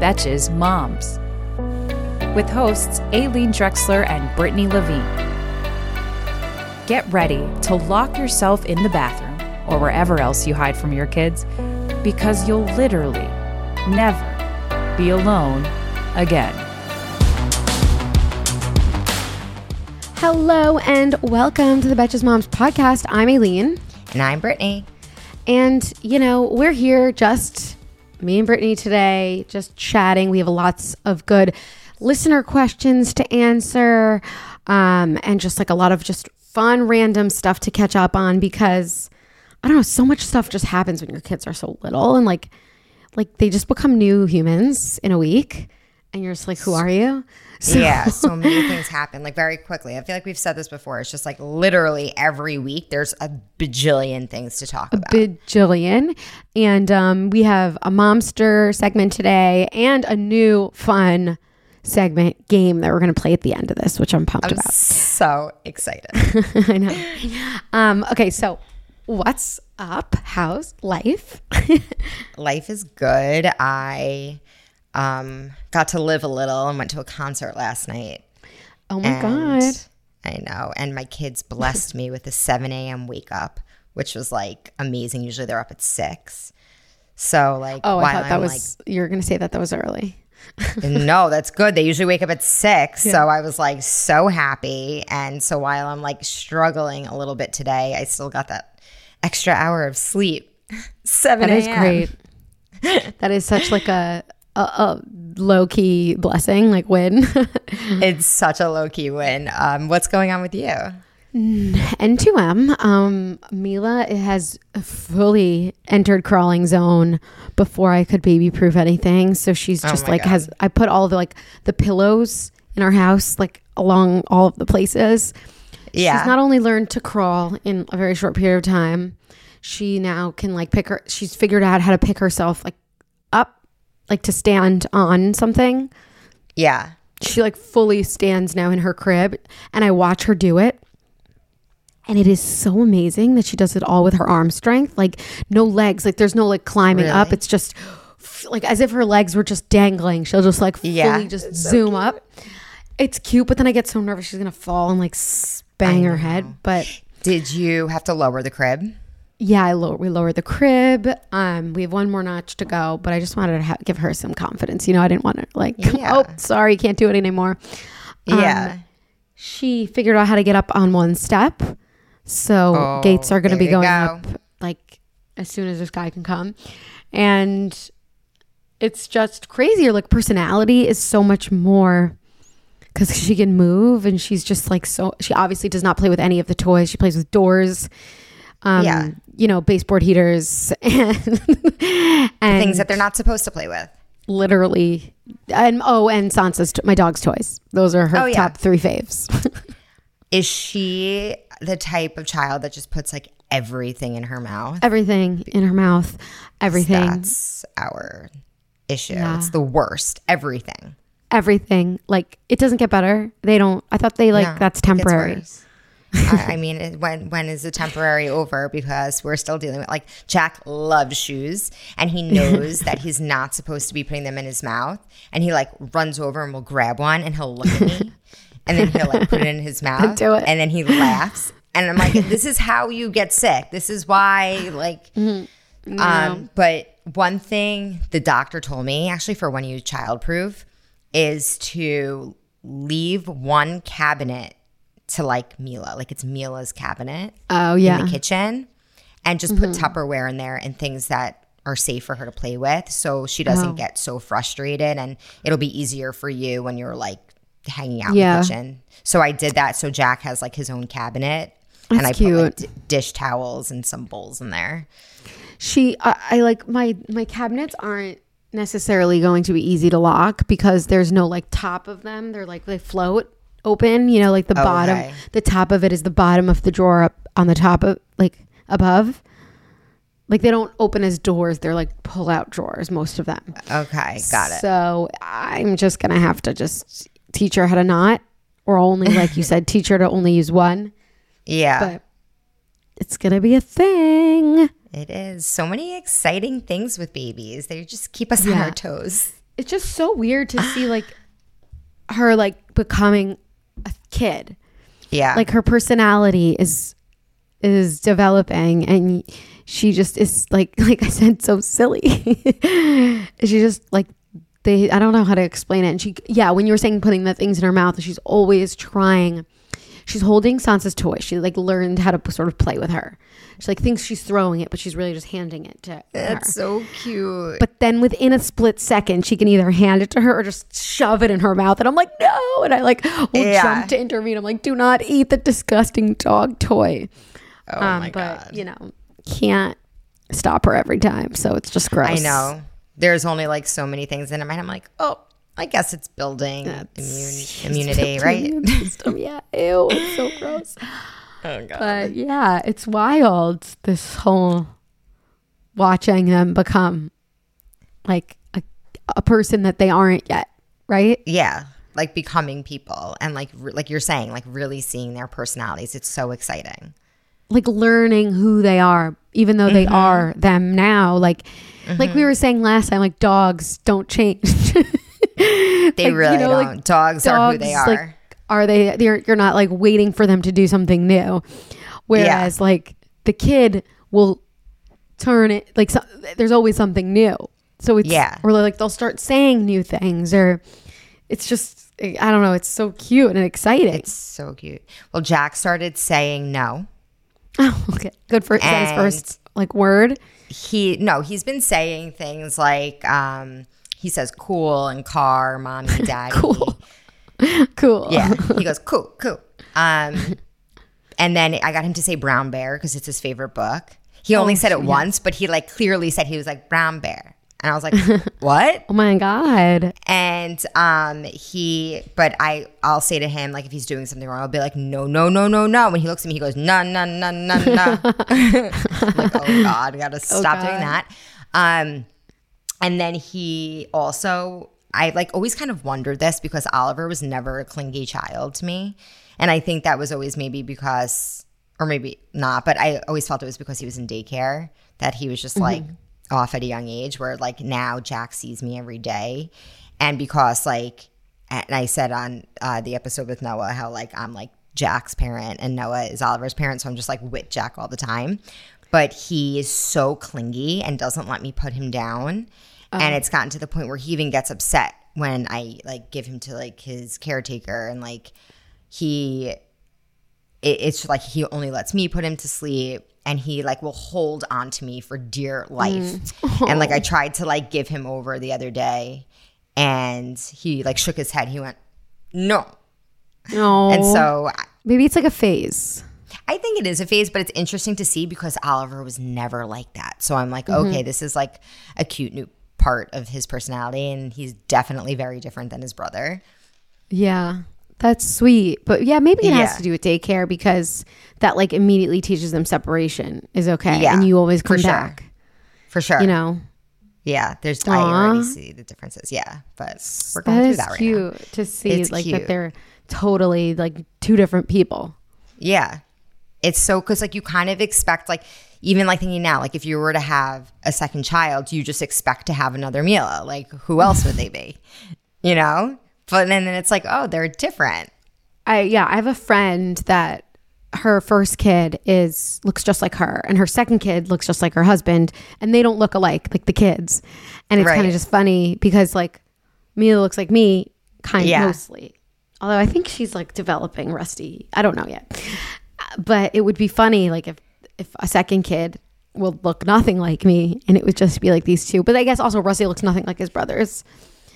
Betches Moms with hosts Aleen Dreksler and Brittany Levine. Get ready to lock yourself in the bathroom or wherever else you hide from your kids because you'll literally never be alone again. Hello and welcome to the Betches Moms podcast. I'm Aileen. And I'm Brittany. And, you know, we're here just me and Brittany today, just chatting. We have lots of good listener questions to answer um, and just like a lot of just fun, random stuff to catch up on because I don't know, so much stuff just happens when your kids are so little and like, like they just become new humans in a week. And you're just like, who are you? So, yeah, so many things happen like very quickly. I feel like we've said this before. It's just like literally every week there's a bajillion things to talk about. A bajillion. And um, we have a momster segment today and a new fun segment game that we're going to play at the end of this, which I'm pumped I'm about. So excited. I know. Um, okay, so what's up? How's life? life is good. I um, got to live a little and went to a concert last night. Oh my God. I know. And my kids blessed me with a 7 a.m. wake up, which was like amazing. Usually they're up at 6. So, like, oh, I thought that I'm was, like, you were going to say that that was early. no, that's good. They usually wake up at six. Yeah. So I was like so happy. And so while I'm like struggling a little bit today, I still got that extra hour of sleep. 7 That is great. that is such like a, a, a low key blessing, like win. it's such a low key win. Um, what's going on with you? N2M, um, Mila has fully entered crawling zone before I could baby proof anything. So she's oh just oh like God. has I put all the like the pillows in our house like along all of the places. Yeah. She's not only learned to crawl in a very short period of time, she now can like pick her she's figured out how to pick herself like up like to stand on something. Yeah. She like fully stands now in her crib and I watch her do it. And it is so amazing that she does it all with her arm strength. Like no legs, like there's no like climbing really? up. It's just like as if her legs were just dangling. She'll just like fully yeah, just zoom so up. It's cute, but then I get so nervous she's gonna fall and like bang her head. But did you have to lower the crib? Yeah, I lower, we lowered the crib. Um, we have one more notch to go, but I just wanted to ha- give her some confidence. You know, I didn't want to like, yeah. oh, sorry, can't do it anymore. Um, yeah. She figured out how to get up on one step. So oh, gates are going to be going go. up like as soon as this guy can come. And it's just crazier. Like personality is so much more because she can move and she's just like so, she obviously does not play with any of the toys. She plays with doors um, yeah. you know, baseboard heaters and, and things that they're not supposed to play with. Literally, and oh, and Sansa's t- my dog's toys. Those are her oh, yeah. top three faves. Is she the type of child that just puts like everything in her mouth? Everything in her mouth. Everything. That's our issue. Yeah. It's the worst. Everything. Everything. Like it doesn't get better. They don't. I thought they like no, that's temporary. I, I, mean, when when is the temporary over? Because we're still dealing with like Jack loves shoes, and he knows that he's not supposed to be putting them in his mouth, and he like runs over and will grab one, and he'll look at me, and then he'll like put it in his mouth, Do it. and then he laughs, and I'm like, this is how you get sick. This is why, like, mm-hmm. um. But one thing the doctor told me, actually, for when you childproof, is to leave one cabinet to like Mila, like it's Mila's cabinet. Oh yeah, in the kitchen, and just put mm-hmm. Tupperware in there and things that are safe for her to play with, so she doesn't oh. get so frustrated, and it'll be easier for you when you're like hanging out yeah. in the kitchen. So I did that. So Jack has like his own cabinet. That's and I cute. put like, d- dish towels and some bowls in there. She, I, I like my my cabinets aren't necessarily going to be easy to lock because there's no like top of them. They're like they float open. You know, like the oh, bottom, okay. the top of it is the bottom of the drawer up on the top of like above. Like they don't open as doors; they're like pull out drawers. Most of them. Okay, got it. So I'm just gonna have to just teach her how to knot, or only like you said, teach her to only use one. Yeah, but it's gonna be a thing. It is so many exciting things with babies. They just keep us yeah. on our toes. It's just so weird to see like her like becoming a kid. Yeah. Like her personality is is developing and she just is like like I said so silly. she just like they I don't know how to explain it. And she yeah, when you were saying putting the things in her mouth, she's always trying she's holding Sansa's toy. She like learned how to sort of play with her. She like thinks she's throwing it, but she's really just handing it to That's her. so cute. But then within a split second, she can either hand it to her or just shove it in her mouth. And I'm like, no. And I like will yeah. jump to intervene. I'm like, do not eat the disgusting dog toy. Oh um, my but, god. You know, can't stop her every time. So it's just gross. I know. There's only like so many things in her mind. I'm like, oh, I guess it's building immune, immunity, right? Immune system. yeah. Ew. It's so gross. Oh god. But yeah, it's wild. This whole watching them become like a, a person that they aren't yet, right? Yeah, like becoming people and like like you're saying, like really seeing their personalities. It's so exciting. Like learning who they are, even though they mm-hmm. are them now. Like mm-hmm. like we mm-hmm. were saying last time, like dogs don't change. they like, really you know, don't. Like, dogs, dogs, are who they are. Like, are they you're, you're not like waiting for them to do something new. Whereas yeah. like the kid will turn it like so, there's always something new. So it's yeah. or like they'll start saying new things or it's just i don't know it's so cute and exciting. It's so cute. Well jack started saying no. Oh okay. Good for his first like word. he no he's been saying things like um he says cool and car mommy daddy cool cool. Yeah. He goes, cool, cool. Um, and then I got him to say brown bear because it's his favorite book. He only oh, said it yeah. once, but he like clearly said he was like brown bear. And I was like, what? oh my God. And um he but I I'll say to him, like if he's doing something wrong, I'll be like, no, no, no, no, no. When he looks at me, he goes, no, no, no, no, no. like, oh God, I gotta oh, stop oh doing that. Um and then he also I like always kind of wondered this because Oliver was never a clingy child to me. And I think that was always maybe because, or maybe not, but I always felt it was because he was in daycare that he was just like mm-hmm. off at a young age, where like now Jack sees me every day. And because like, and I said on uh, the episode with Noah how like I'm like Jack's parent and Noah is Oliver's parent. So I'm just like with Jack all the time. But he is so clingy and doesn't let me put him down and uh-huh. it's gotten to the point where he even gets upset when I like give him to like his caretaker and like he it, it's like he only lets me put him to sleep and he like will hold on to me for dear life. Mm. And like I tried to like give him over the other day and he like shook his head. He went, "No." No. And so maybe it's like a phase. I think it is a phase, but it's interesting to see because Oliver was never like that. So I'm like, mm-hmm. okay, this is like a cute new part of his personality and he's definitely very different than his brother. Yeah. That's sweet. But yeah, maybe it yeah. has to do with daycare because that like immediately teaches them separation is okay. Yeah, and you always come for back. Sure. For sure. You know? Yeah, there's Aww. I already see the differences. Yeah, but we're going that through that right cute now. to see it's like cute. that they're totally like two different people. Yeah, it's so because like you kind of expect like even like thinking now, like if you were to have a second child, you just expect to have another Mila. Like who else would they be? You know? But then, then it's like, oh, they're different. I yeah, I have a friend that her first kid is looks just like her and her second kid looks just like her husband and they don't look alike like the kids. And it's right. kind of just funny because like Mila looks like me kind of yeah. mostly. Although I think she's like developing rusty. I don't know yet. But it would be funny like if if a second kid will look nothing like me and it would just be like these two. But I guess also Rusty looks nothing like his brothers.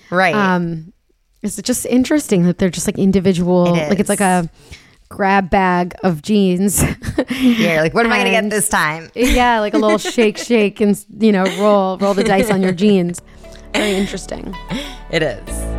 Right. Um it's just interesting that they're just like individual it like it's like a grab bag of genes. yeah, like what am I gonna get this time? yeah, like a little shake, shake, and you know, roll, roll the dice on your genes. Very interesting. It is.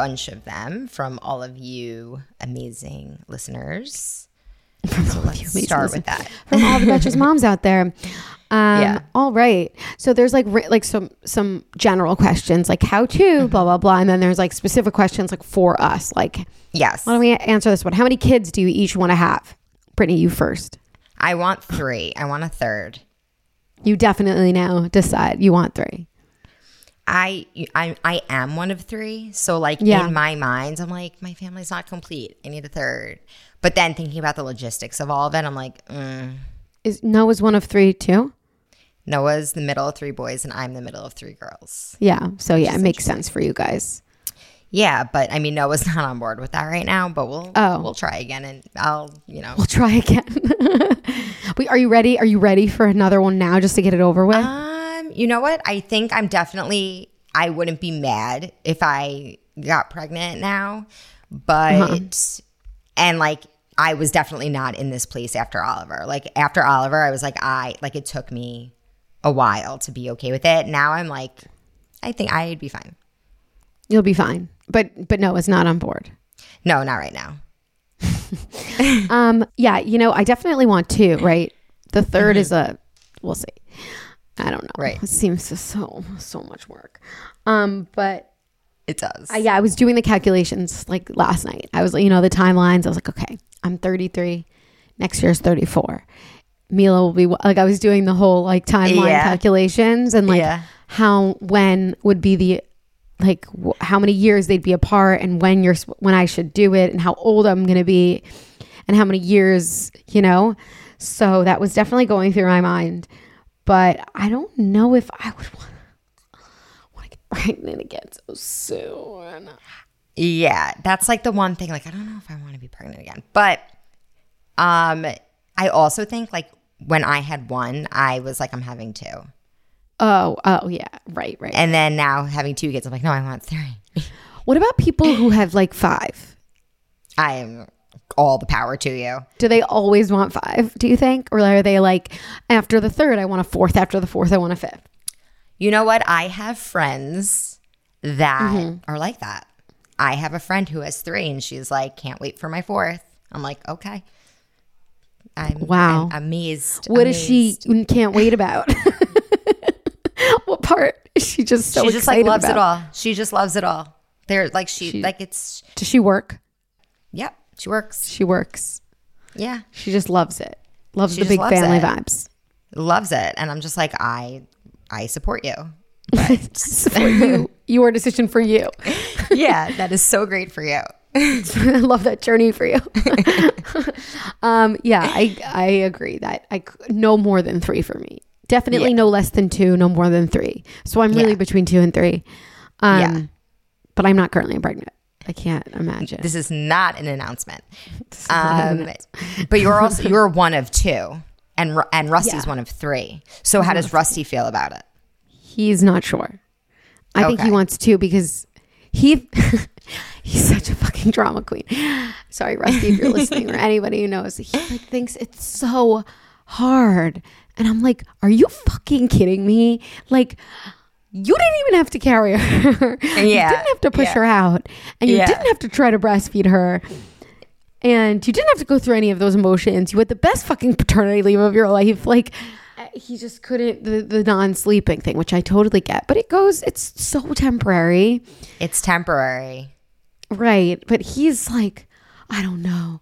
bunch of them from all of you amazing listeners. So let's start with that. From all the Betches moms out there. Um, yeah. All right. So there's like like some some general questions like how to mm-hmm. blah blah blah, and then there's like specific questions like for us. Like yes. Why don't we answer this one? How many kids do you each want to have? Brittany, you first. I want three. I want a third. You definitely now decide you want three. I I I am one of three, so like yeah. in my mind, I'm like my family's not complete. I need a third. But then thinking about the logistics of all of it, I'm like, mm. is Noah's one of three too? Noah's the middle of three boys, and I'm the middle of three girls. Yeah. So yeah, it makes sense for you guys. Yeah, but I mean Noah's not on board with that right now. But we'll oh. we'll try again, and I'll you know we'll try again. Wait, are you ready? Are you ready for another one now, just to get it over with? Um, you know what? I think I'm definitely. I wouldn't be mad if I got pregnant now, but uh-huh. and like I was definitely not in this place after Oliver. Like after Oliver, I was like I like it took me a while to be okay with it. Now I'm like, I think I'd be fine. You'll be fine. But but no, it's not on board. No, not right now. um, yeah, you know, I definitely want two, right? The 3rd mm-hmm. is a we'll see. I don't know. Right. It seems so so much work. Um, but it does. I, yeah, I was doing the calculations like last night. I was, you know, the timelines. I was like, okay, I'm 33. Next year's 34. Mila will be like I was doing the whole like timeline yeah. calculations and like yeah. how when would be the like w- how many years they'd be apart and when you're when I should do it and how old I'm going to be and how many years, you know. So that was definitely going through my mind. But I don't know if I would want, to get pregnant again so soon. Yeah, that's like the one thing like I don't know if I want to be pregnant again. But um I also think like when I had one, I was like, I'm having two. Oh, oh yeah, right, right. And then now having two kids, I'm like, no, I want three. what about people who have like five? I am all the power to you. Do they always want five? Do you think, or are they like after the third, I want a fourth. After the fourth, I want a fifth. You know what? I have friends that mm-hmm. are like that. I have a friend who has three, and she's like, can't wait for my fourth. I'm like, okay. I'm wow I'm amazed. What amazed. is she can't wait about? what part is she just so she just like loves about. it all. She just loves it all. They're like she, She- like it's Does she work? yep. She works. She works. Yeah, She just loves it. Loves She the just big loves family it. vibes. loves it, and I'm just like I I support you. for you, your decision for you. yeah, that is so great for you. I love that journey for you. um, yeah, I I agree that I c- no more than three for me. Definitely no less than two, no more than three. So I'm really Yeah. between two and three. Um, Yeah. but I'm not currently pregnant. I can't imagine. This is not an announcement. not an Um, but you're also you're one of two, and and Rusty's Yeah. one of three. So how does Rusty feel about it? He's not sure. I think he wants to because he he's such a fucking drama queen. Sorry, Rusty, if you're listening or anybody who knows, he like thinks it's so hard. And I'm like, are you fucking kidding me? Like you didn't even have to carry her. you Yeah, didn't have to push yeah. her out. And you Yeah. didn't have to try to breastfeed her. And you didn't have to go through any of those emotions. You had the best fucking paternity leave of your life. Like uh, he just couldn't the, the non-sleeping thing, which I totally get. But it goes, it's so temporary. It's temporary. Right. But he's like, I don't know.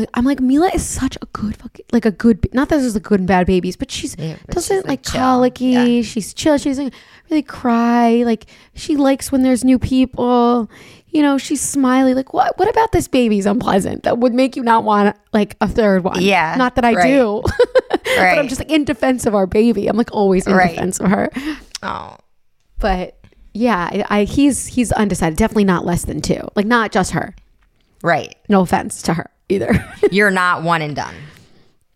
Like I'm like Mila is such a good fucking like a good not that there's a good and bad babies, but she's Yeah, but doesn't she's, like, like, colicky. Yeah. She's chill. She doesn't really cry. Like she likes when there's new people. You know, she's smiley. Like what? What about this baby's unpleasant that would make you not want like a third one? Yeah, Not that I right. do, but I'm just like in defense of our baby. I'm like always in Right. defense of her. Oh, But yeah, I, I he's he's undecided. Definitely not less than two. Like not just her. right. No offense to her either. You're not one and done.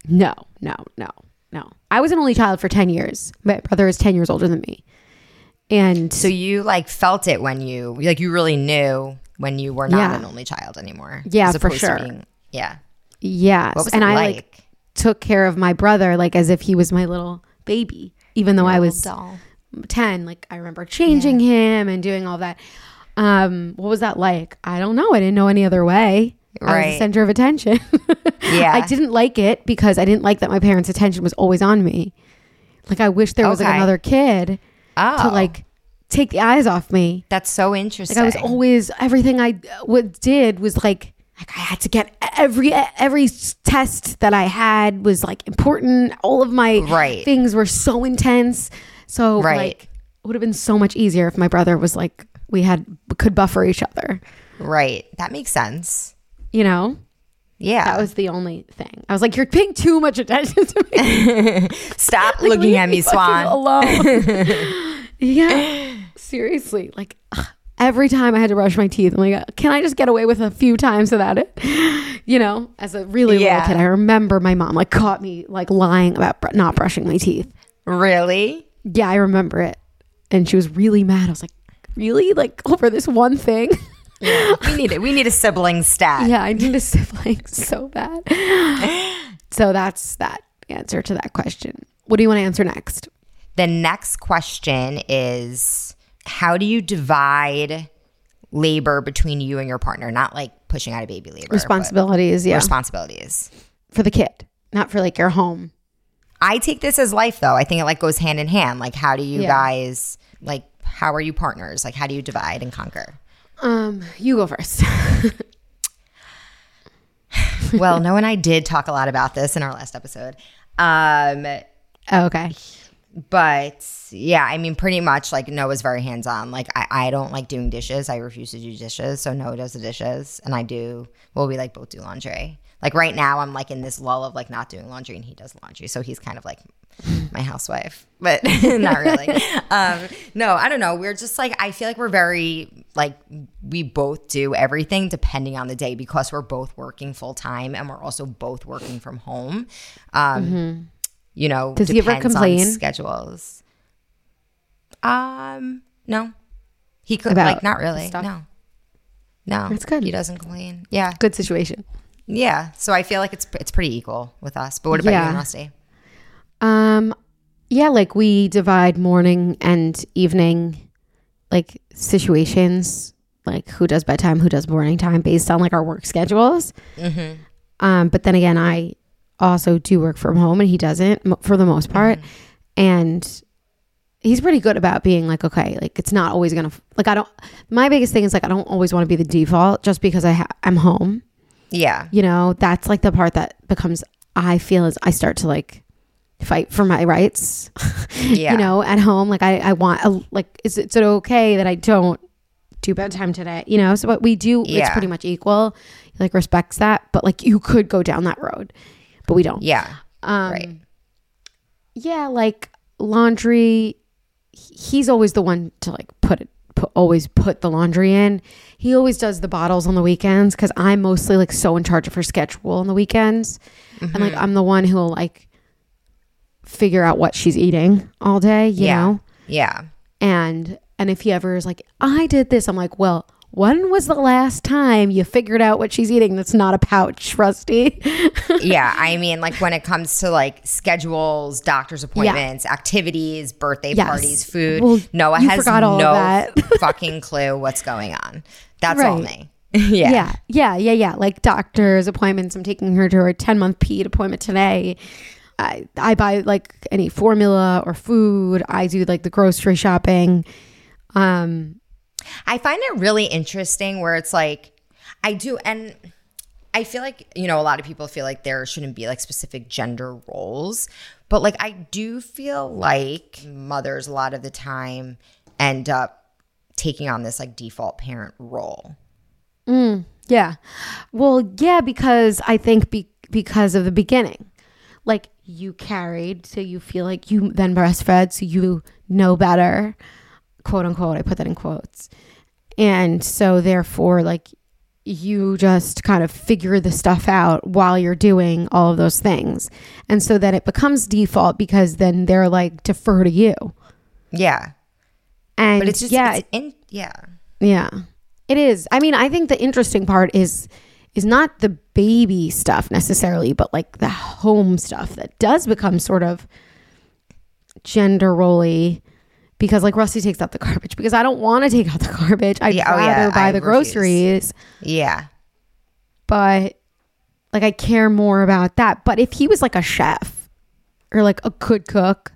no, no, no, no. I was an only child for 10 years. My brother is 10 years older than me. And So you like felt it when you like you really knew when you were not Yeah. an only child anymore. Yeah, for sure. being- yeah. yes. What was and it I like? like took care of my brother like as if he was my little baby, even though I was doll. 10. Like I remember changing him and doing all that. Um, what was that like? I don't know. I didn't know any other way. I was Right. the center of attention. Yeah. I didn't like it because I didn't like that my parents' attention was always on me. Like I wish there was like another kid Oh, to like take the eyes off me. that's so interesting. Like I was always everything I what did was like like I had to get every every test that I had was like important. All of my Right. things were so intense. So Right. like it would have been so much easier if my brother was like we had could buffer each other. right. That makes sense. You know, Yeah. that was the only thing. I was like, you're paying too much attention to me. Stop Like, looking at me, Swan. Alone. yeah, seriously. Like ugh, every time I had to brush my teeth, I'm like, uh, can I just get away with a few times without it? You know, as a really Yeah. little kid, I remember my mom like caught me like lying about br- not brushing my teeth. Really? Yeah, I remember it, and she was really mad. I was like, really, like over this one thing. We need it. We need a sibling stat. yeah, I need a sibling so bad. so that's that answer to that question. What do you want to answer next? The next question is how do you divide labor between you and your partner? Not like pushing out a baby labor. Responsibilities, yeah, Responsibilities. for the kid, not for like your home. I take this as life though. I think it like goes hand in hand. Like how do you Yeah. guys like how are you partners? Like how do you divide and conquer? Um, you go first. well, Noah and I did talk a lot about this in our last episode. Um Oh, okay. but yeah, I mean, pretty much like Noah's very hands on. Like, I, I don't like doing dishes. I refuse to do dishes. So Noah does the dishes, and I do. Well, we like both do laundry. Like right now, I'm like in this lull of like not doing laundry, and he does laundry. So he's kind of like my housewife, but not really. um, no, I don't know. We're just like I feel like we're very like we both do everything depending on the day because we're both working full time and we're also both working from home. Um, You know, Mm-hmm. Does he ever complain? schedules? Um, no. He could About like not really. stuff? No. No. That's good. He doesn't complain. Yeah. Good situation. Yeah. So I feel like it's it's pretty equal with us. But what about you Yeah. and Rusty? Um, yeah, like we divide morning and evening, like situations, like who does bedtime, who does morning time, based on like our work schedules. Um, but then again, I also do work from home, and he doesn't mo- for the most part, and he's pretty good about being like, okay, like it's not always gonna like I don't. My biggest thing is like I don't always want to be the default just because I ha- I'm home. Yeah. You know, that's like the part that becomes. I feel as I start to like fight for my rights. Yeah. you know, at home, like I I want a, like is it, is it okay that I don't do bedtime today? You know, so what we do, it's pretty much equal. He, like respects that, but like you could go down that road, but we don't. Yeah. Um, right. yeah, like laundry. He's always the one to like put it, put, always put the laundry in. He always does the bottles on the weekends because I'm mostly like so in charge of her schedule on the weekends, and Mm-hmm. like I'm the one who'll like figure out what she's eating all day. You yeah. know, Yeah. and and if he ever is like, I did this, I'm like, well. When was the last time you figured out what she's eating that's not a pouch, Rusty? yeah, I mean, like when it comes to like schedules, doctor's appointments, activities, birthday Yes. parties, food, Well, Noah has no that. fucking clue what's going on. That's all me. yeah. yeah, yeah, yeah, yeah. Like doctor's appointments. I'm taking her to her 10 month ped appointment today. I, I buy like any formula or food. I do like the grocery shopping. Um, I find it really interesting where it's like, I do, and I feel like, you know, a lot of people feel like there shouldn't be like specific gender roles, but like I do feel like mothers a lot of the time end up taking on this like default parent role. Mm, yeah. Well, yeah, because I think be- because of the beginning, like you carried, so you feel like you then breastfed, so you know better, quote unquote. I put that in quotes. And so, therefore, like you just kind of figure the stuff out while you're doing all of those things. And so then it becomes default because then they're like defer to you. Yeah. And But it's just, yeah, it's in, yeah. yeah. It is. I mean, I think the interesting part is is not the baby stuff necessarily, but like the home stuff that does become sort of gender roly because like Rusty takes out the garbage because I don't want to take out the garbage. I'd Yeah, oh, yeah, rather buy I the refuse. groceries, Yeah. but like I care more about that. But if he was like a chef or like a good cook,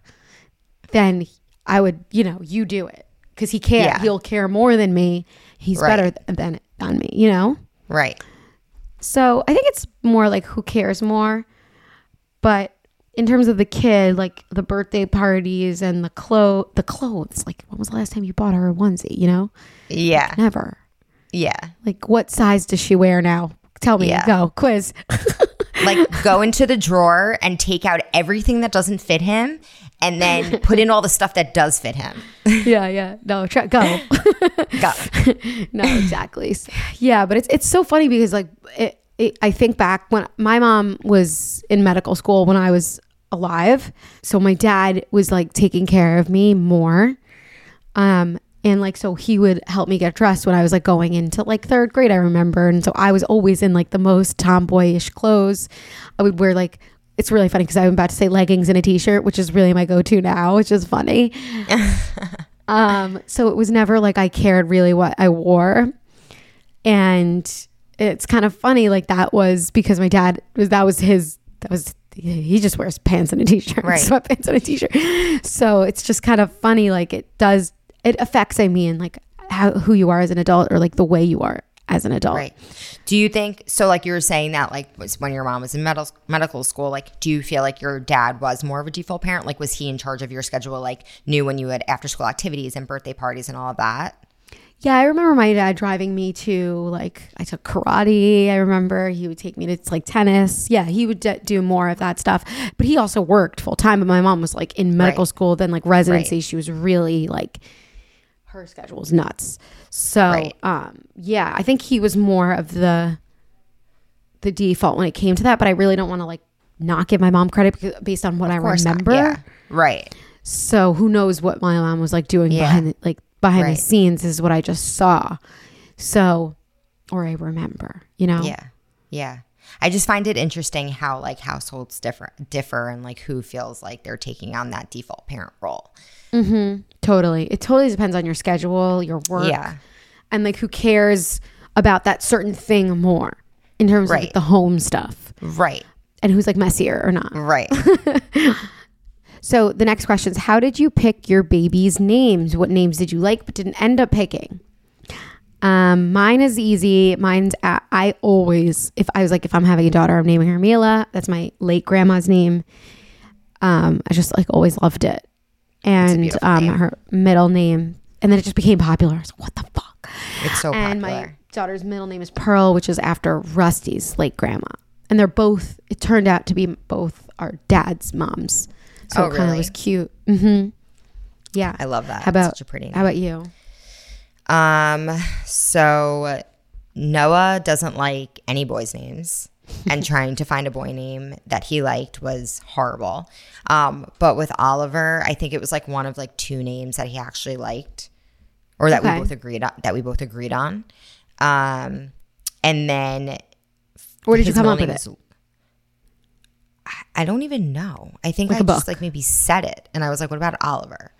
then I would, you know, you do it because he care. Yeah. He'll care more than me. He's Right. better th- than than me, you know. Right. So I think it's more like who cares more. But in terms of the kid, like the birthday parties and the clo the clothes, like when was the last time you bought her a onesie? You know, Yeah. never. Yeah. Like what size does she wear now? Tell me. Yeah. Go quiz. Like go into the drawer and take out everything that doesn't fit him and then put in all the stuff that does fit him. yeah, yeah. No, try go. Go. no, exactly. Yeah, but it's it's so funny because like it, it, I think back when my mom was in medical school when I was alive, so my dad was like taking care of me more, um, and like so he would help me get dressed when I was like going into like third grade. I remember, and so I was always in like the most tomboyish clothes. I would wear like. It's really funny because I'm about to say leggings and a t-shirt, which is really my go-to now, which is funny. Um, so it was never like I cared really what I wore. And it's kind of funny, like that was because my dad was that was his that was he just wears pants and a t-shirt, Right. sweatpants and a t-shirt. So it's just kind of funny, like it does it affects I mean like how who you are as an adult or like the way you are as an adult. Right. Do you think so? Like you were saying that, like was when your mom was in medical medical school. Like, do you feel like your dad was more of a default parent? Like, was he in charge of your schedule? Like, knew when you had after school activities and birthday parties and all of that? Yeah, I remember my dad driving me to like I took karate. I remember he would take me to like tennis. Yeah, he would d- do more of that stuff. But he also worked full time. But my mom was like in medical Right. school, then like residency. Right. She was really like her schedule was nuts. So, Right. um, yeah, I think he was more of the the default when it came to that. But I really don't want to like not give my mom credit because, based on what I Of not. remember. Yeah. Right. So who knows what my mom was like doing Yeah. behind the, like behind Right. the scenes is what I just saw. So or I remember, you know. Yeah. Yeah. I just find it interesting how like households differ differ and like who feels like they're taking on that default parent role. Mm-hmm. Totally. It totally depends on your schedule, your work. Yeah. And like who cares about that certain thing more in terms of like, the home stuff Right. and who's like messier or not. Right. So the next question is How did you pick your baby's names? What names did you like but didn't end up picking? Um, mine is easy. Mine's uh, I always if I was like if I'm having a daughter, I'm naming her Mila. That's my late grandma's name. Um, I just like always loved it, and um, name. her middle name, and then it just became popular. I was like, what the fuck? It's so and popular. my daughter's middle name is Pearl, which is after Rusty's late grandma, and they're both. It turned out to be both our dad's moms, so oh, it kind of really? was cute. Mm-hmm. Yeah, I love that. How about such a pretty? Name. How about you? Um, so Noah doesn't like any boys' names. and trying to find a boy name that he liked was horrible. Um, but with Oliver, I think it was like one of like two names that he actually liked, or that okay. we both agreed on. That we both agreed on. Um, and then where did you come up with it? I don't even know. I think like I just like maybe said it, and I was like, "What about Oliver?"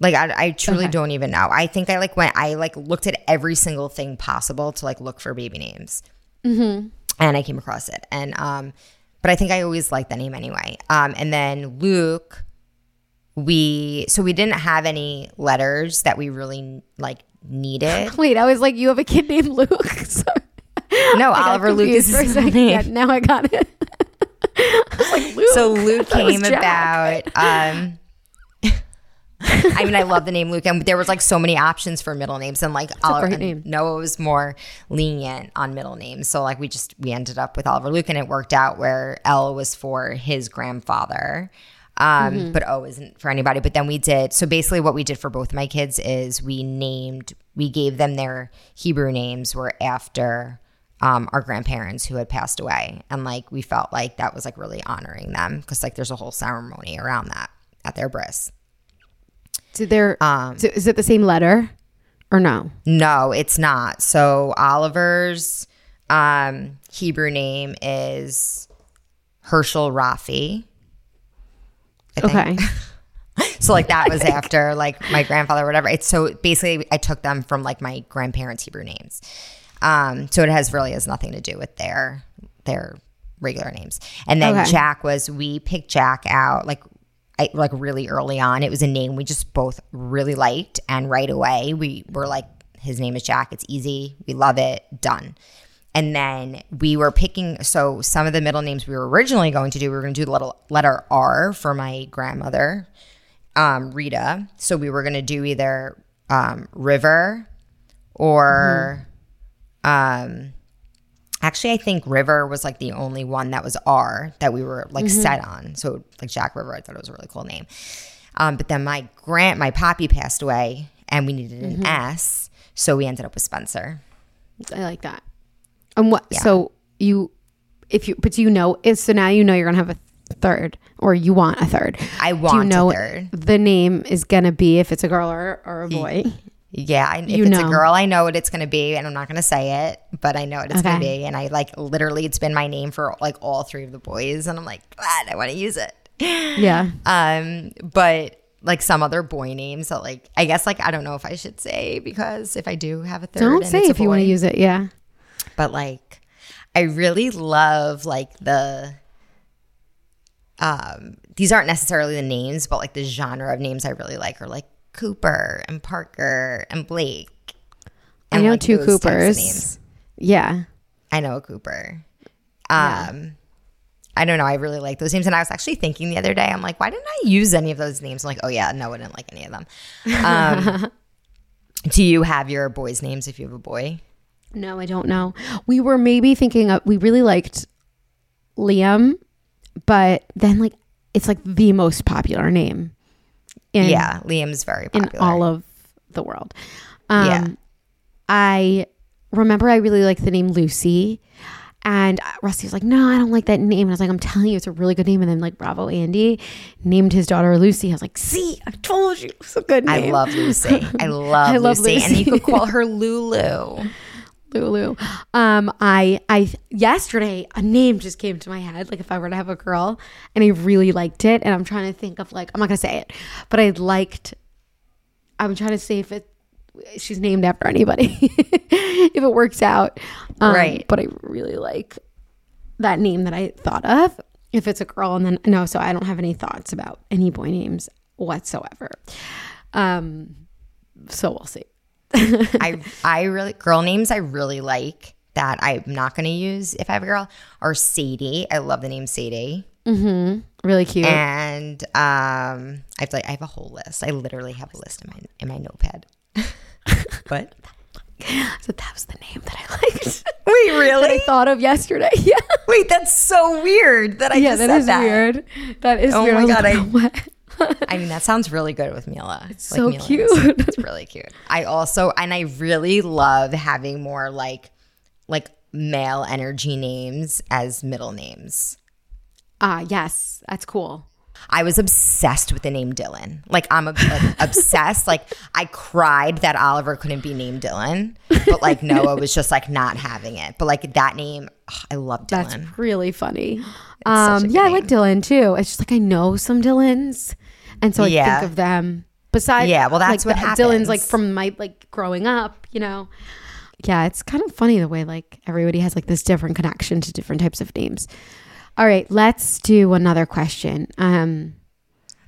Like I, I truly okay. don't even know. I think I like went. I like looked at every single thing possible to like look for baby names, mm-hmm. and I came across it. And um, but I think I always liked that name anyway. Um, and then Luke, we so we didn't have any letters that we really like needed. Wait, I was like, you have a kid named Luke. no, Oliver Luke is his name. Yeah, now I got it. Like, Luke. So Luke came about. Um, I mean, I love the name Luke, and there was like so many options for middle names, and like Oliver, name. Noah was more lenient on middle names, so like we just we ended up with Oliver Luke, and it worked out where L was for his grandfather, um, mm-hmm. but O isn't for anybody. But then we did so basically what we did for both my kids is we named we gave them their Hebrew names were after um, our grandparents who had passed away, and like we felt like that was like really honoring them because like there's a whole ceremony around that at their bris. So they're um, so is it the same letter or no? No, it's not. So Oliver's um, Hebrew name is Herschel Rafi. Okay. so like that was after like my grandfather, whatever. It's so basically I took them from like my grandparents' Hebrew names. Um, so it has really has nothing to do with their their regular names. And then okay. Jack was we picked Jack out like I, like really early on. It was a name we just both really liked, and right away we were like, his name is Jack. It's easy. We love it. Done. And then we were picking. So some of the middle names we were originally going to do, we were going to do the little letter R for my grandmother, um, Rita. So we were going to do either um, River or. Mm-hmm. Um, Actually, I think River was like the only one that was R that we were like mm-hmm. set on. So like Jack River, I thought it was a really cool name. Um, but then my grant, my poppy passed away, and we needed an mm-hmm. S, so we ended up with Spencer. I like that. And what? Yeah. So you, if you, but do you know? Is so now you know you're gonna have a third, or you want a third. I want do you know a third. The name is gonna be if it's a girl or, or a boy. Yeah, I, if you it's know. a girl, I know what it's going to be, and I'm not going to say it, but I know what it's okay. going to be. And I like literally, it's been my name for like all three of the boys, and I'm like, glad I want to use it. Yeah. Um, but like some other boy names that like I guess like I don't know if I should say because if I do have a third, don't say if boy, you want to use it. Yeah. But like, I really love like the. Um, these aren't necessarily the names, but like the genre of names I really like are like Cooper and Parker and Blake. And I know like two Coopers. Yeah. I know a Cooper. Um, yeah. I don't know. I really like those names. And I was actually thinking the other day, I'm like, why didn't I use any of those names? I'm like, oh, yeah, no, I didn't like any of them. Um, do you have your boys' names if you have a boy? No, I don't know. We were maybe thinking of, we really liked Liam, but then like it's like the most popular name in yeah, Liam's very popular in all of the world. Um, yeah, I remember I really like the name Lucy. And Rusty was like, no, I don't like that name. And I was like, I'm telling you, it's a really good name. And then like Bravo Andy named his daughter Lucy. I was like, see, I told you, it's a good name. I love Lucy. I love, I love Lucy. Lucy. And you could call her Lulu. Lulu. Um, I I yesterday a name just came to my head. Like if I were to have a girl, and I really liked it, and I'm trying to think of like I'm not gonna say it, but I liked. I'm trying to see if it she's named after anybody, if it works out. Um, right. But I really like that name that I thought of. if it's a girl, and then no, so I don't have any thoughts about any boy names whatsoever. Um, so we'll see. I I really girl names I really like that I'm not going to use if I have a girl are Sadie. I love the name Sadie. Mm-hmm. Really cute. And um, I've like I have a whole list. I literally have a list in my in my notepad. what? So that was the name that I liked. Wait, really? that I thought of yesterday. Yeah. Wait, that's so weird that I yeah, just that said is that. weird. That is Oh weird. my God, I-? I mean, that sounds really good with Mila. It's so Mila is- cute. It's really cute. I also and I really love having more like like male energy names as middle names. Ah, yes, that's cool. I was obsessed with the name Dylan. Like I'm ob- like, obsessed. Like I cried that Oliver couldn't be named Dylan, but like Noah was just like not having it. But like that name, ugh, I love Dylan. That's really funny. Um, yeah, I like Dylan too. It's just like I know some Dylans, and so I Yeah. think of them. Besides, Yeah, well, that's like, what the- Dylan's like from my like growing up, you know. Yeah, it's kind of funny the way like everybody has like this different connection to different types of names. All right, let's do another question. Um,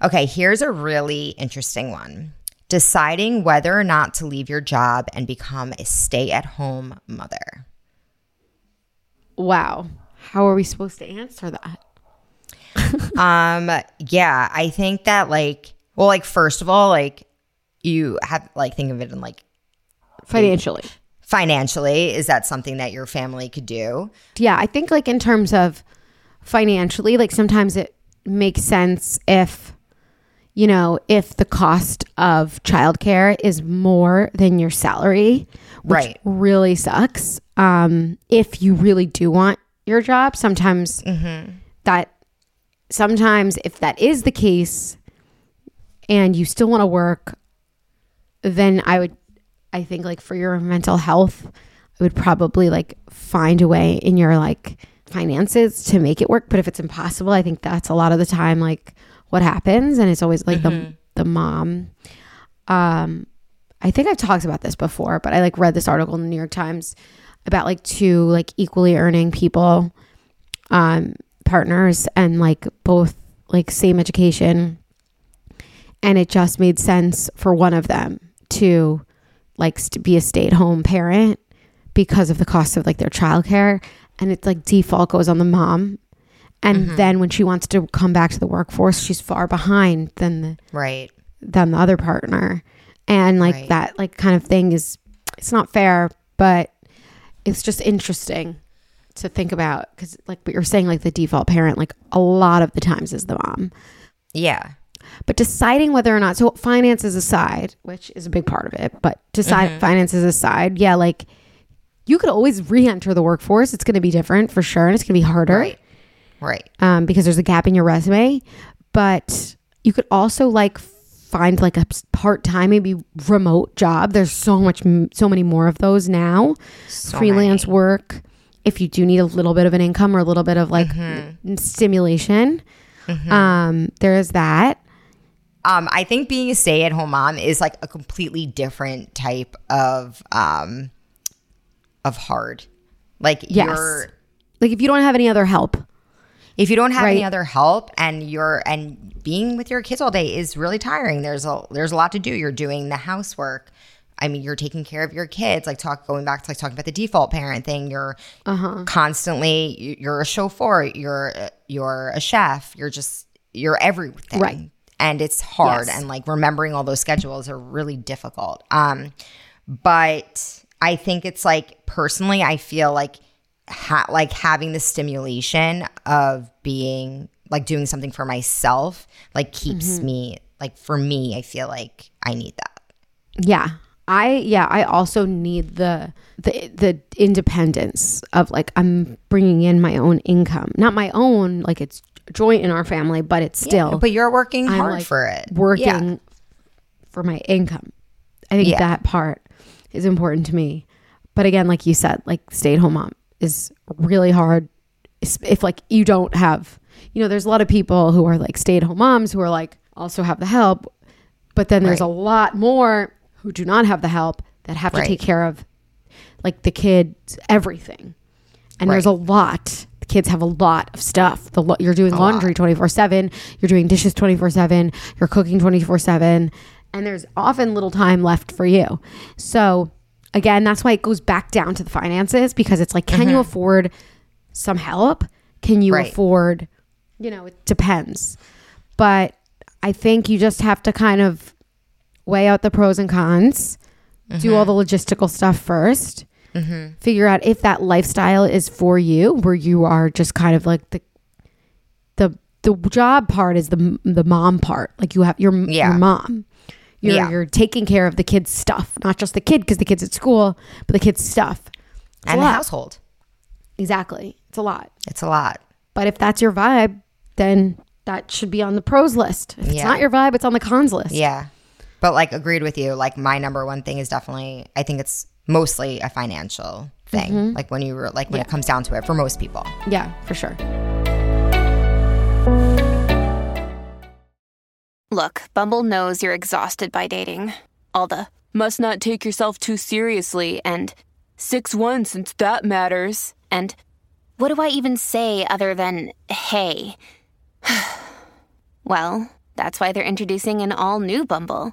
Okay, here's a really interesting one. Deciding whether or not to leave your job and become a stay-at-home mother. wow, how are we supposed to answer that? Um, yeah, I think that like, well, like first of all, like you have like think of it in like Financially, financially, is that something that your family could do? yeah, I think like in terms of financially, like sometimes it makes sense if you know if the cost of childcare is more than your salary, which Right. really sucks. Um, if you really do want your job, sometimes that sometimes if that is the case and you still want to work, then I would I think like for your mental health, I would probably like find a way in your like finances to make it work. But if it's impossible, I think that's a lot of the time like what happens. And it's always like the the mom. Um I think I've talked about this before, but I like read this article in the New York Times about like two like equally earning people, um, partners and like both like same education. And it just made sense for one of them to like st- be a stay at home parent because of the cost of like their childcare. And it's like default goes on the mom. And mm-hmm. then when she wants to come back to the workforce, she's far behind than the Right. than the other partner and like Right. that like kind of thing is it's not fair but it's just interesting to think about because like what you're saying like the default parent like a lot of the times is the mom Yeah. but deciding whether or not so finances aside which is a big part of it but decide finances aside yeah like you could always re-enter the workforce it's going to be different for sure and it's going to be harder Right. Right. um, because there's a gap in your resume. But you could also like find like a part time, maybe remote job. There's so much, so many more of those now. So Freelance many. work. If you do need a little bit of an income or a little bit of like Mm-hmm. stimulation, um, there is that. Um, I think being a stay-at-home mom is like a completely different type of um of hard. Like Yes. you're Like if you don't have any other help, if you don't have any other help and you're and being with your kids all day is really tiring there's a there's a lot to do you're doing the housework i mean you're taking care of your kids like talk going back to like talking about the default parent thing you're constantly you- you're a chauffeur you're you're a chef you're just you're everything Right. and it's hard Yes. and like remembering all those schedules are really difficult um but i think it's like personally i feel like ha- like having the stimulation of being like doing something for myself like keeps Mm-hmm. me like for me i feel like i need that Yeah. I yeah, I also need the the the independence of like I'm bringing in my own income. Not my own like it's joint in our family, but it's still but you're working I'm, hard like, for it working Yeah. for my income. I think Yeah. that part is important to me. But again, like you said, like stay at home mom is really hard if if, like you don't have, you know, there's a lot of people who are like stay at home moms who are like also have the help, but then there's a lot more who do not have the help that have to take care of like the kids everything. And there's a lot. The kids have a lot of stuff. The lo- you're doing laundry 24/7, you're doing dishes 24/7, you're cooking 24/7, and there's often little time left for you. So, again, that's why it goes back down to the finances because it's like can you mm-hmm. afford some help? Can you Right. afford you know, it depends. But I think you just have to kind of weigh out the pros and cons, do all mm-hmm. the logistical stuff 1st mm-hmm. figure out if that lifestyle is for you, where you are just kind of like the the the job part is the the mom part. Like you have your Yeah. your mom. You're Yeah. you're taking care of the kid's stuff, not just the kid because the kid's at school, but the kid's stuff. It's and the household. Exactly, it's a lot. It's a lot. But if that's your vibe, then that should be on the pros list. If it's Yeah. not your vibe, it's on the cons list. Yeah. But like agreed with you. Like my number one thing is definitely I think it's mostly a financial thing. Mm-hmm. Like when you were like when it comes down to it for most people. Yeah, for sure. Look, Bumble knows you're exhausted by dating. All the must not take yourself too seriously and 6 1 since that matters. And what do I even say other than hey? well, that's why they're introducing an all new Bumble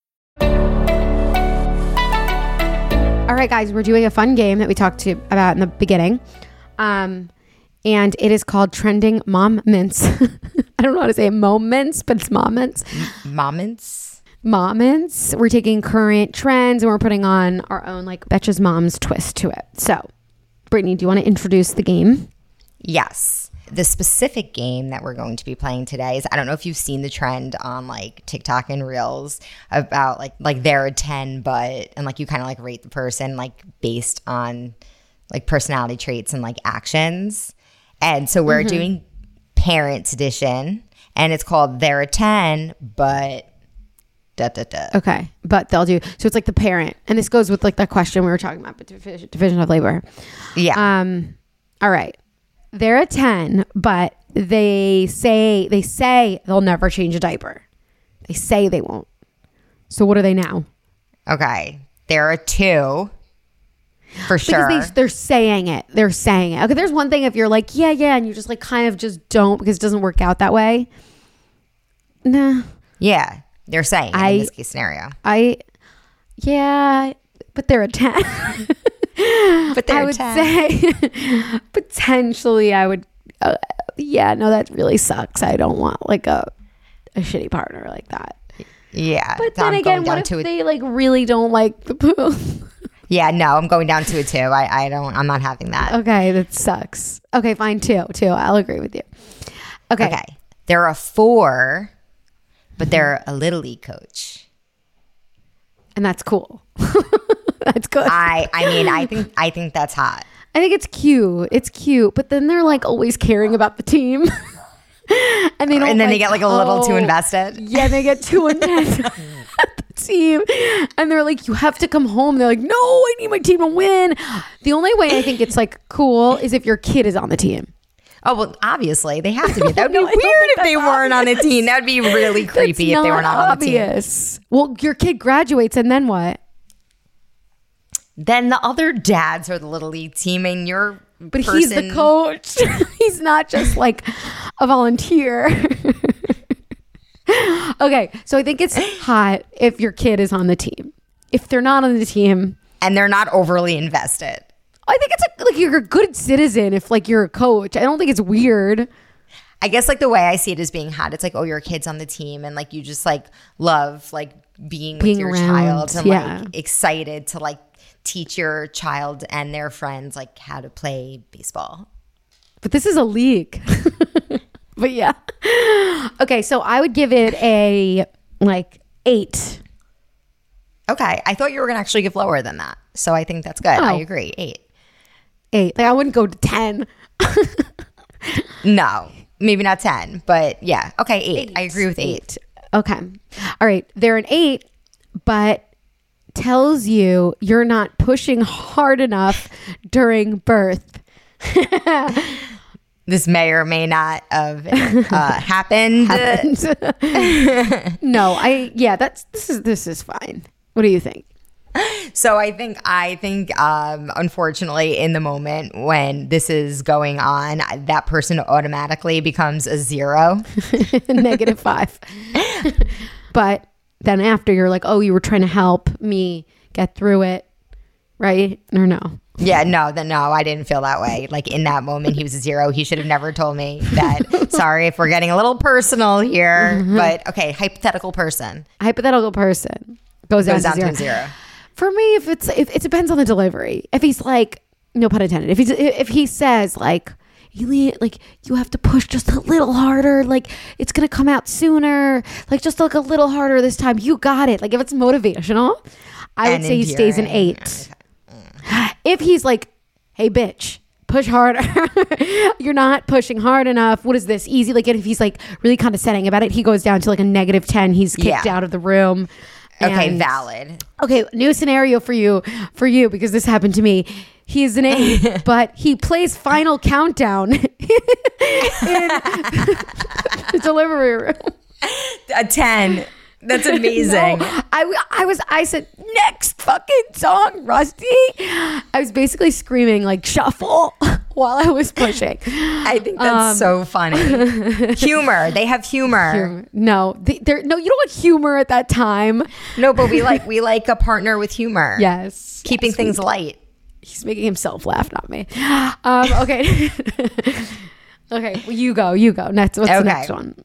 All right, guys, we're doing a fun game that we talked to about in the beginning. Um, and it is called Trending Mom Mints. I don't know how to say moments, but it's moments. Moments. Moments. We're taking current trends and we're putting on our own like Betches Mom's twist to it. So, Brittany, do you want to introduce the game? Yes. The specific game that we're going to be playing today is I don't know if you've seen the trend on like TikTok and Reels about like like they're a 10 but and like you kind of like rate the person like based on like personality traits and like actions. And so we're doing parents edition and it's called they're a 10 but da da da. Okay, but they'll do. So it's like the parent, and this goes with like that question we were talking about, but division, division of labor. Yeah. Um, all right, they're a ten, but they say they say they'll never change a diaper. They say they won't. So what are they now? okay. They're a 2 for sure. Because they, they're saying it. They're saying it. Okay, there's one thing if you're like, yeah, yeah, and you just like kind of just don't because it doesn't work out that way. Nah, yeah. They're saying it I- in this case scenario. I, yeah, but they're a 10. But I would 10. say potentially I would, uh, yeah, no, that really sucks. I don't want like a, a shitty partner like that. Yeah. But then I'm again, what if a- they like really don't like the poo? Yeah, no, I'm going down to a two. I, I don't. I'm not having that. okay, that sucks. Okay, fine, two, two. I'll agree with you. Okay. Okay, they're four, but they're a little league coach. And that's cool. that's good. I, I mean, I think, I think that's hot. I think it's cute. It's cute, but then they're like always caring about the team. and they don't And then they get like a little too oh, invested. Yeah, they get too invested. at the team. And they're like, you have to come home. They're like, no, I need my team to win. The only way I think it's like cool is if your kid is on the team. Oh well, obviously they have to be. That would be No, weird if they that's weren't on the team. That would be really creepy if they were not not on the team. obvious. Well, your kid graduates and then what? Then the other dads are the little league team, and you're. But he's the coach. he's not just like a volunteer. okay, so I think it's hot if your kid is on the team. If they're not on the team, and they're not overly invested. I think it's a, like you're a good citizen if like you're a coach. I don't think it's weird. I guess like the way I see it as being hot, it's like, oh, your kid's on the team and like you just like love like being, Being with your around, child and yeah. like excited to like teach your child and their friends like how to play baseball. But this is a league. but yeah. Okay, so I would give it a like eight. Okay. I thought you were going to actually give lower than that. So I think that's good. I Oh. agree. Eight. Eight. Like I wouldn't go to ten. No, maybe not 10, but yeah. Okay. Eight. I agree with eight. Okay. All right. They're an eight, but tells you you're not pushing hard enough during birth. This may or may not have uh, happened. no, I yeah, that's this is this is fine. What do you think? So I think I think um, unfortunately in the moment when this is going on, that person automatically becomes a zero. Negative five. but then after you're like, oh, you were trying to help me get through it, right? Or no? Yeah, no, then no, I didn't feel that way. Like in that moment, he was a zero. He should have never told me that. Sorry if we're getting a little personal here, mm-hmm. but okay, hypothetical person Hypothetical person goes down, goes down to, to zero. a zero. For me, if it's if it depends on the delivery. If he's like, no pun intended. If he's if he says like. You like you have to push just a little harder. Like it's gonna come out sooner. Like just look a little harder this time. You got it. Like if it's motivational, I would And say he stays an eight. If he's like, hey bitch, push harder. You're not pushing hard enough. What is this? Easy. Like if he's like really condescending about it, he goes down to like a negative ten. He's kicked Yeah. out of the room. Okay, And- valid. Okay, new scenario for you, for you because this happened to me. He's an eight, but he plays Final Countdown in the delivery room. A 10. That's amazing. No, I, I was I said next fucking song, Rusty. I was basically screaming like shuffle while I was pushing. I think that's Um, so funny. humor. They have humor. No, the, there no. You don't want humor at that time. No, but we like we like a partner with humor. Yes, Keeping yes, things light. He's making himself laugh, not me. Um, okay. okay. Well, you go. You go. Next. What's the next one?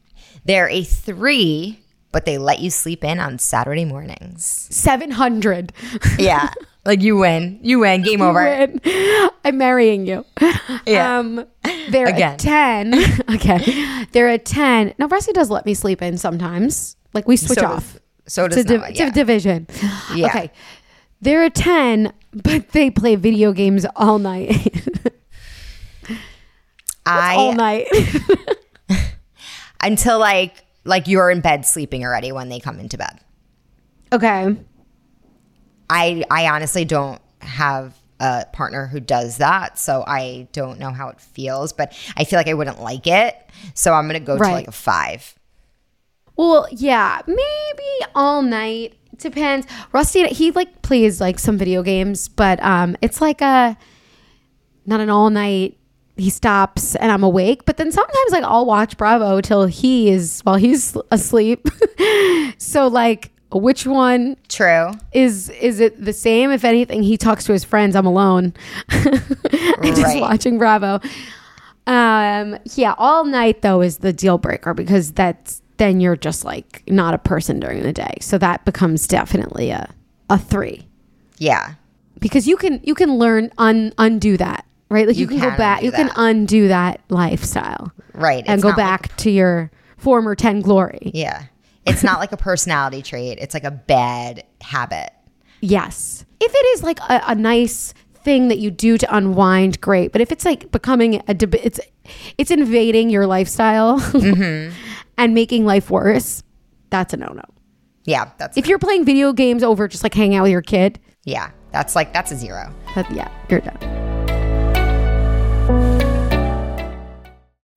There are a three, but they let you sleep in on Saturday mornings. Seven hundred. Yeah. like you win. You win. Game over. I'm marrying you. Yeah. Um, they're Again. a ten. okay. They're a ten. Now, Rusty does let me sleep in sometimes. Like we switch So off. does- so does it's a, Noah, it's a division. Yeah. Okay. They're a ten, but they play video games all night. I all night. until like like you're in bed sleeping already when they come into bed. okay. I I honestly don't have a partner who does that, so I don't know how it feels, but I feel like I wouldn't like it. So I'm gonna go Right. to like a five. Well, yeah, maybe all night. Depends. Rusty, he like plays like some video games, but um, it's like a not an all night. He stops and I'm awake, but then sometimes like I'll watch Bravo till he is while he's asleep. so like, which one True. is is it the same? If anything, he talks to his friends. I'm alone, just watching Bravo. Um, yeah, all night though is the deal breaker because that's then you're just like not a person during the day. So that becomes definitely a a three Yeah. because you can you can learn un undo that right. Like you, You can, go back, you can undo that lifestyle, Right. and It's go not like- back to your former ten glory. yeah. It's not like a personality trait. It's like a bad habit. Yes. If it is like a, a nice thing that you do to unwind, great. But if it's like becoming a deb- it's it's invading your lifestyle mm-hmm. and making life worse, that's a no no. Yeah. That's If you're playing video games over just like hanging out with your kid, yeah. That's like that's a zero. that, yeah, you're done.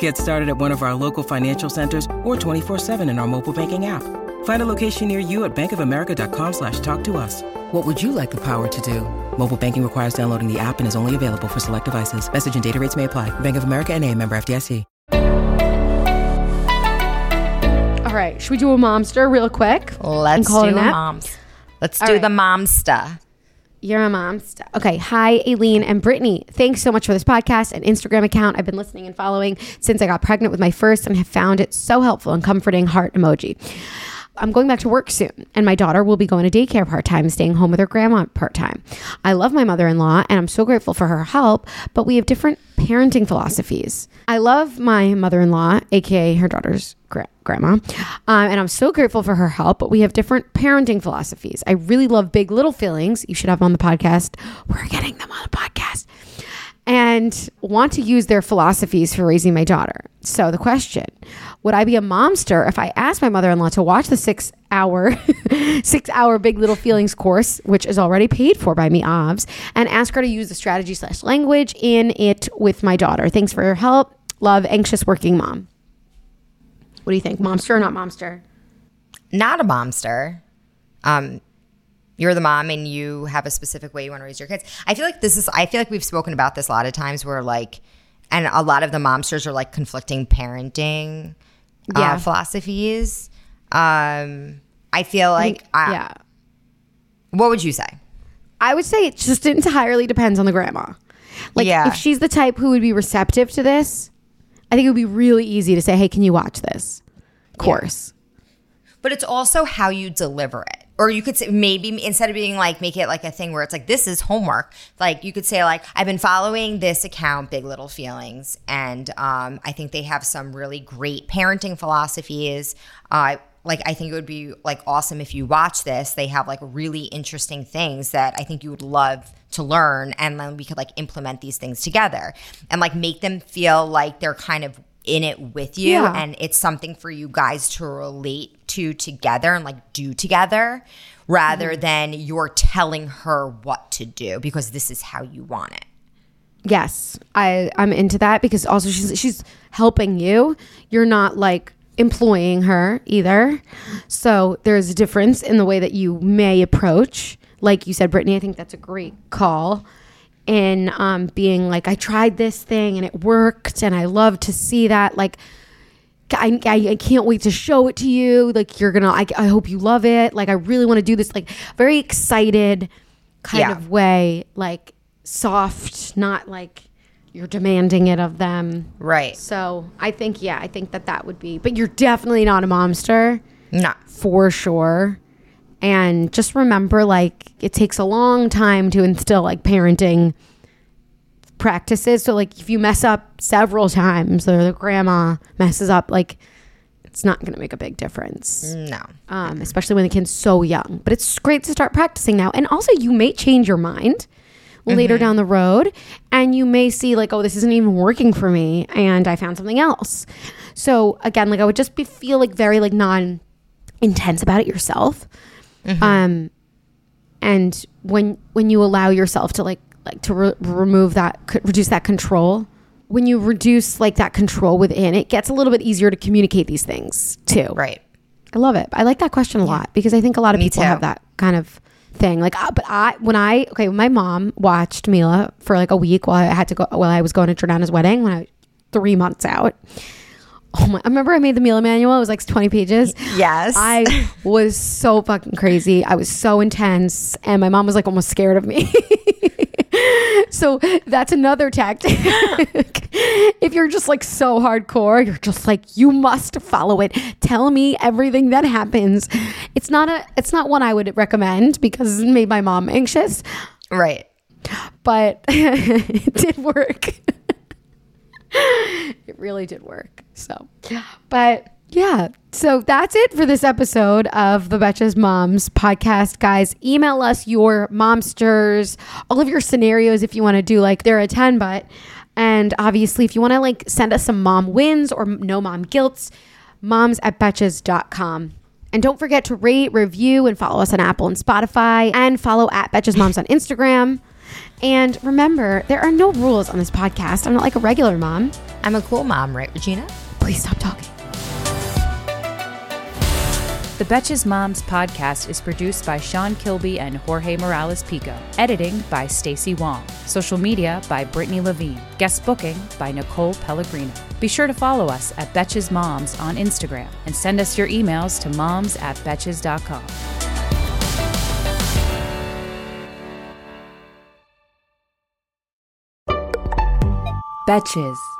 Get started at one of our local financial centers or 24-7 in our mobile banking app. Find a location near you at bankofamerica.com slash talk to us. What would you like the power to do? Mobile banking requires downloading the app and is only available for select devices. Message and data rates may apply. Bank of America and a member FDIC. All right, should we do a momster real quick? Let's do a nap? moms. Let's All do right. the momster. You're a mom. Okay. Hi, Aleen and Brittany. Thanks so much for this podcast and Instagram account. I've been listening and following since I got pregnant with my first and have found it so helpful and comforting. Heart emoji. I'm going back to work soon, and my daughter will be going to daycare part time, staying home with her grandma part time. I love my mother in law, and I'm so grateful for her help, but we have different parenting philosophies. I love my mother in law, aka her daughter's gra- grandma, um, and I'm so grateful for her help, but we have different parenting philosophies. I really love big little feelings. You should have them on the podcast. We're getting them on the podcast and want to use their philosophies for raising my daughter. So the question, would I be a momster if I asked my mother-in-law to watch the 6 hour 6 hour big little feelings course which is already paid for by me OBS and ask her to use the strategy slash language in it with my daughter. Thanks for your help. Love anxious working mom. What do you think? Momster or not momster? Not a momster. Um you're the mom and you have a specific way you want to raise your kids. I feel like this is I feel like we've spoken about this a lot of times where like and a lot of the momsters are like conflicting parenting uh, yeah. philosophies. Um I feel like I, yeah. What would you say? I would say it just entirely depends on the grandma. Like yeah. if she's the type who would be receptive to this, I think it would be really easy to say, "Hey, can you watch this?" course. Yeah. But it's also how you deliver it or you could say maybe instead of being like make it like a thing where it's like this is homework. Like you could say like i've been following this account big little feelings and um, i think they have some really great parenting philosophies. Uh, like i think it would be like awesome if you watch this. They have like really interesting things that i think you would love to learn and then we could like implement these things together and like make them feel like they're kind of in it with you yeah. and it's something for you guys to relate to together and like do together rather mm-hmm. than you're telling her what to do because this is how you want it. Yes, I I'm into that because also she's she's helping you. You're not like employing her either. So there's a difference in the way that you may approach. Like you said, Brittany, I think that's a great call in um, being like, I tried this thing and it worked, and I love to see that. Like, I, I, I, can't wait to show it to you. Like, you're gonna, I, I hope you love it. Like, I really want to do this. Like, very excited kind yeah. of way, like soft, not like you're demanding it of them. Right. So I think, yeah, I think that that would be, but you're definitely not a momster. No. For sure and just remember like it takes a long time to instill like parenting practices. So like if you mess up several times or the grandma messes up like it's not going to make a big difference. No. Um, especially when the kid's so young. But it's great to start practicing now. And also you may change your mind later mm-hmm. down the road and you may see like oh this isn't even working for me and i found something else. So again like i would just be feel like very like non intense about it yourself Mm-hmm. Um, and when when you allow yourself to like like to re- remove that reduce that control when you reduce like that control within it gets a little bit easier to communicate these things too right i love it i like that question a yeah. lot because i think a lot of Me people too. have that kind of thing like uh, but i when i okay my mom watched mila for like a week while i had to go while i was going to jordana's wedding when i was three months out Oh my! I remember I made the Mila manual. It was like 20 pages. Yes. I was so fucking crazy. I was so intense, and my mom was like almost scared of me. so that's another tactic. if you're just like so hardcore, you're just like you must follow it. Tell me everything that happens. It's not a. It's not one I would recommend because it made my mom anxious. Right. But it did work it really did work. So, but yeah. So that's it for this episode of the Betches Moms podcast. Guys, email us your momsters, all of your scenarios if you want to do like they're a 10, but and obviously if you want to like send us some mom wins or no mom guilts, moms at betches.com. And don't forget to rate, review, and follow us on Apple and Spotify, and follow at Betches Moms on Instagram. And remember, there are no rules on this podcast. I'm not like a regular mom. I'm a cool mom, right, Regina? Please stop talking. The Betches Moms podcast is produced by Sean Kilby and Jorge Morales Pico. Editing by Stacy Wong. Social media by Brittany Levine. Guest booking by Nicole Pellegrino. Be sure to follow us at Betches Moms on Instagram and send us your emails to moms at betches.com. Betches.